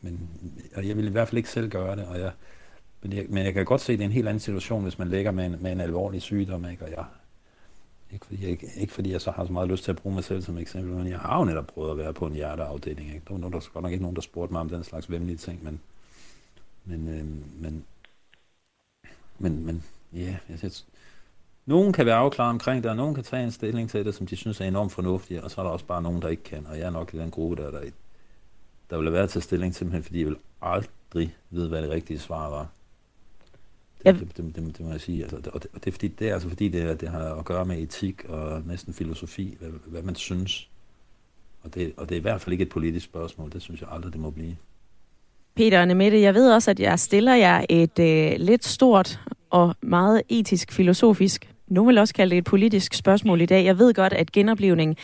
men jeg vil i hvert fald ikke selv gøre det, og jeg, men, jeg, men jeg kan godt se, at det er en helt anden situation, hvis man ligger med en, med en alvorlig sygdom, ikke? og jeg, ikke fordi, jeg, ikke, ikke fordi jeg så har så meget lyst til at bruge mig selv som eksempel, men jeg har jo netop prøvet at være på en hjerteafdeling. Ikke? Der var, nogen, der, godt nok ikke nogen, der spurgte mig om den slags vemmelige ting, men, men, øh, men, men, men ja, jeg synes, nogen kan være afklaret omkring det, og nogen kan tage en stilling til det, som de synes er enormt fornuftige, og så er der også bare nogen, der ikke kan, og jeg er nok i den gruppe, der, der, der vil være til stilling simpelthen, fordi jeg vil aldrig vide, hvad det rigtige svar var. Det, det, det, det, det må jeg sige. Altså, og, det, og det, er fordi, det er altså fordi, det, det har at gøre med etik og næsten filosofi, hvad, hvad man synes. Og det, og det er i hvert fald ikke et politisk spørgsmål. Det synes jeg aldrig, det må blive. Peter og Nemette, jeg ved også, at jeg stiller jer et øh, lidt stort og meget etisk, filosofisk, nu vil også kalde det et politisk spørgsmål i dag. Jeg ved godt, at genoplevning,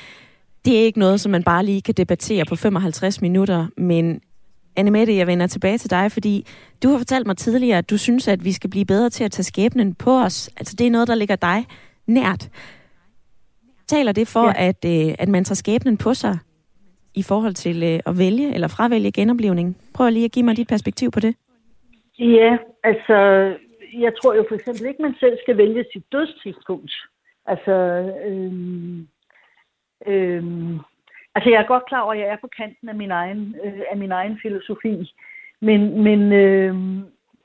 det er ikke noget, som man bare lige kan debattere på 55 minutter, men Anne Mette, jeg vender tilbage til dig, fordi du har fortalt mig tidligere, at du synes, at vi skal blive bedre til at tage skæbnen på os. Altså det er noget, der ligger dig nært. Taler det for, ja. at, øh, at man tager skæbnen på sig i forhold til øh, at vælge eller fravælge genoplevning? Prøv lige at give mig dit perspektiv på det. Ja, altså jeg tror jo for eksempel ikke, man selv skal vælge sit dødstidspunkt. Altså, øhm, øhm, altså jeg er godt klar over, at jeg er på kanten af min egen, øh, af min egen filosofi. Men, men, øh,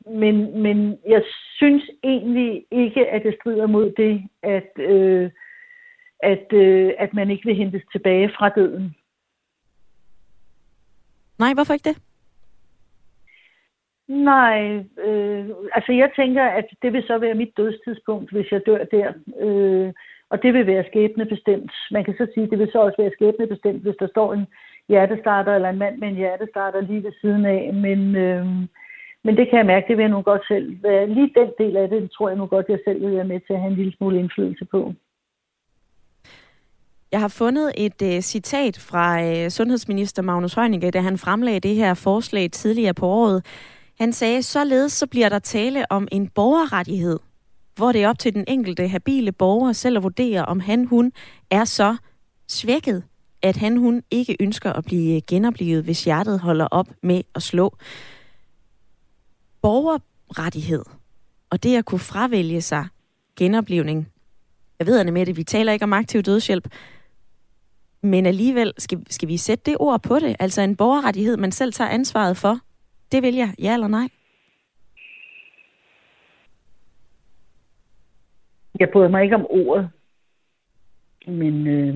men, men jeg synes egentlig ikke, at det strider mod det, at, øh, at, øh, at man ikke vil hentes tilbage fra døden. Nej, hvorfor ikke det? Nej, øh, altså jeg tænker, at det vil så være mit dødstidspunkt, hvis jeg dør der. Øh, og det vil være skæbne bestemt. Man kan så sige, at det vil så også være skæbne bestemt, hvis der står en hjertestarter eller en mand med en hjertestarter lige ved siden af. Men, øh, men det kan jeg mærke, det vil jeg nu godt selv. Lige den del af det, tror jeg nu godt, jeg selv vil være med til at have en lille smule indflydelse på. Jeg har fundet et uh, citat fra uh, sundhedsminister Magnus Heunicke, da han fremlagde det her forslag tidligere på året. Han sagde, således så bliver der tale om en borgerrettighed, hvor det er op til den enkelte habile borger selv at vurdere, om han hun er så svækket, at han hun ikke ønsker at blive genoplevet, hvis hjertet holder op med at slå. Borgerrettighed og det at kunne fravælge sig genoplevning. Jeg ved, Anne Mette, vi taler ikke om aktiv dødshjælp, men alligevel skal, skal vi sætte det ord på det. Altså en borgerrettighed, man selv tager ansvaret for. Det vil jeg, ja eller nej? Jeg bryder mig ikke om ordet. Men, øh,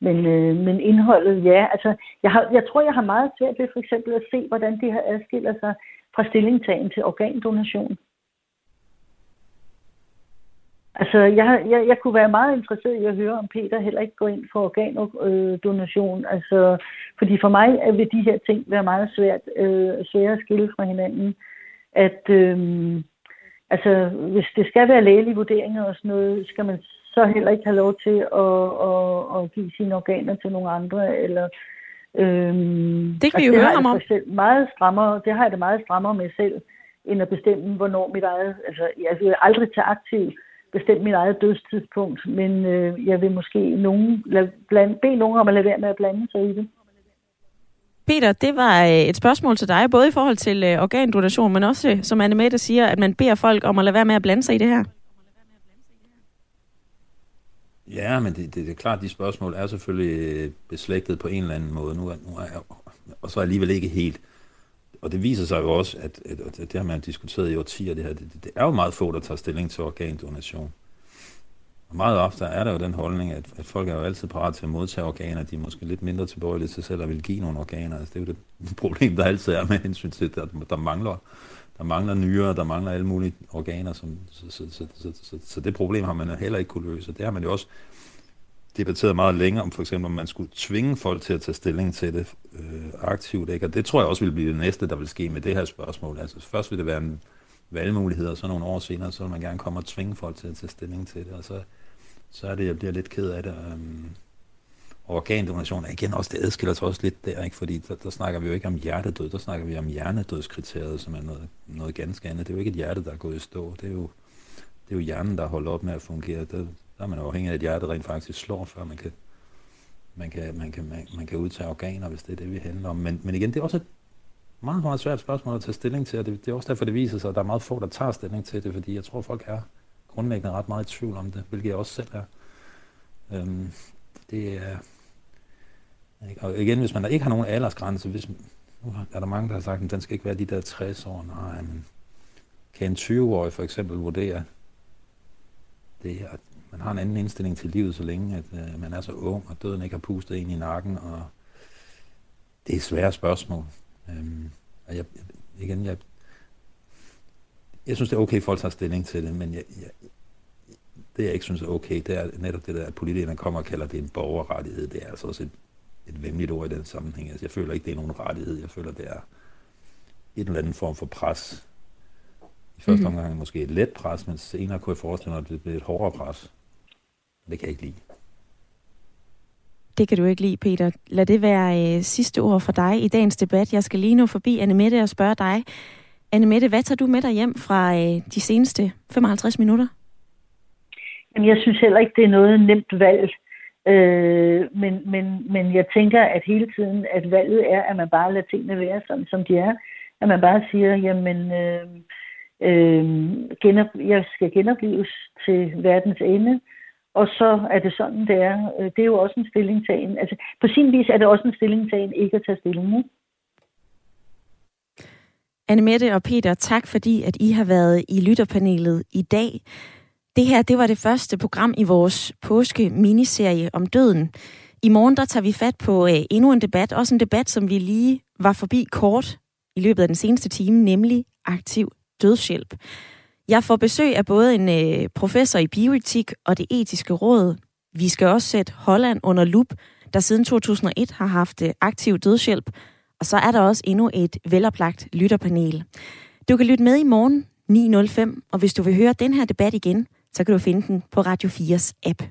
men, øh, men indholdet, ja. Altså, jeg, har, jeg tror, jeg har meget svært ved for eksempel at se, hvordan det her adskiller sig fra stillingtagen til organdonation. Altså, jeg, jeg, jeg kunne være meget interesseret i at høre, om Peter heller ikke går ind for organdonation. Altså, fordi for mig vil de her ting være meget svært, øh, svære at skille fra hinanden. At, øh, altså, hvis det skal være lægelige vurderinger og sådan noget, skal man så heller ikke have lov til at, at, at give sine organer til nogle andre, eller Øhm, det kan vi jo høre ham om. Meget strammere, det har jeg det meget strammere med selv, end at bestemme, hvornår mit eget... Altså, jeg vil aldrig tage aktiv bestemt mit eget dødstidspunkt, men øh, jeg vil måske nogen, lad, bland, bede nogen om at lade være med at blande sig i det. Peter, det var øh, et spørgsmål til dig, både i forhold til øh, organdonation, men også, øh, som Anne Mette siger, at man beder folk om at lade være med at blande sig i det her. Ja, men det, det, det er klart, at de spørgsmål er selvfølgelig beslægtet på en eller anden måde. Nu er, nu er jeg, og så alligevel ikke helt og det viser sig jo også, at, at, at det har man diskuteret i årtier, det her, det, det er jo meget få, der tager stilling til organdonation. Og meget ofte er der jo den holdning, at, at folk er jo altid parat til at modtage organer, de er måske lidt mindre tilbøjelige til selv at vil give nogle organer. Altså, det er jo det problem, der altid er med hensyn til, at der, der mangler der mangler nyere, der mangler alle mulige organer, som, så, så, så, så, så, så det problem har man heller ikke kunne løse. Det har man jo også debatteret meget længere om, for eksempel om man skulle tvinge folk til at tage stilling til det øh, aktivt. Ikke? Og det tror jeg også vil blive det næste, der vil ske med det her spørgsmål. Altså først vil det være en valgmulighed, og så nogle år senere, så vil man gerne komme og tvinge folk til at tage stilling til det. Og så, så er det, jeg bliver lidt ked af det. Um, organdonation er igen også, det adskiller sig også lidt der, ikke? fordi der, der, snakker vi jo ikke om hjertedød, der snakker vi om hjernedødskriteriet, som er noget, noget ganske andet. Det er jo ikke et hjerte, der er gået i stå. Det er jo, det er jo hjernen, der holder op med at fungere. Det, der er man afhængig af, at hjertet rent faktisk slår, før man kan, man kan, man kan, man, man kan udtage organer, hvis det er det, vi handler om. Men, men igen, det er også et meget, meget svært spørgsmål at tage stilling til, og det, det er også derfor, det viser sig, at der er meget få, der tager stilling til det, fordi jeg tror, folk er grundlæggende ret meget i tvivl om det, hvilket jeg også selv er. Øhm, det er... Ikke? Og igen, hvis man ikke har nogen aldersgrænse, hvis, nu er der mange, der har sagt, at den skal ikke være de der 60 år. Nej, men kan en 20-årig for eksempel vurdere det her, man har en anden indstilling til livet, så længe at øh, man er så ung, og døden ikke har pustet ind i nakken, og det er svære spørgsmål. Øhm, og jeg, igen, jeg, jeg synes, det er okay, at folk tager stilling til det, men jeg, jeg, det, jeg ikke synes er okay, det er netop det der, at politikerne kommer og kalder det en borgerrettighed. Det er altså også et, et vemmeligt ord i den sammenhæng. Altså, jeg føler ikke, det er nogen rettighed. Jeg føler, det er et eller andet form for pres. I første mm-hmm. omgang måske et let pres, men senere kunne jeg forestille mig, at det bliver et hårdere pres. Det kan jeg ikke lide. Det kan du ikke lide, Peter. Lad det være øh, sidste ord for dig i dagens debat. Jeg skal lige nu forbi Anne Mette og spørge dig. Anne Mette, hvad tager du med dig hjem fra øh, de seneste 55 minutter? Jamen, jeg synes heller ikke, det er noget nemt valg. Øh, men, men, men jeg tænker, at hele tiden, at valget er, at man bare lader tingene være, sådan som de er. At man bare siger, jamen, øh, øh, genop, jeg skal genopleves til verdens ende, og så er det sådan, det er. Øh, det er jo også en stillingtagen. Altså, på sin vis er det også en stillingtagen ikke at tage stilling. Ikke? Annemette og Peter, tak fordi, at I har været i lytterpanelet i dag. Det her, det var det første program i vores påske-miniserie om døden. I morgen, der tager vi fat på øh, endnu en debat. Også en debat, som vi lige var forbi kort i løbet af den seneste time, nemlig aktiv dødshjælp. Jeg får besøg af både en øh, professor i bioetik og det etiske råd. Vi skal også sætte Holland under lup, der siden 2001 har haft øh, aktiv dødshjælp. Og så er der også endnu et veloplagt lytterpanel. Du kan lytte med i morgen 9.05, og hvis du vil høre den her debat igen, så kan du finde den på Radio 4's app.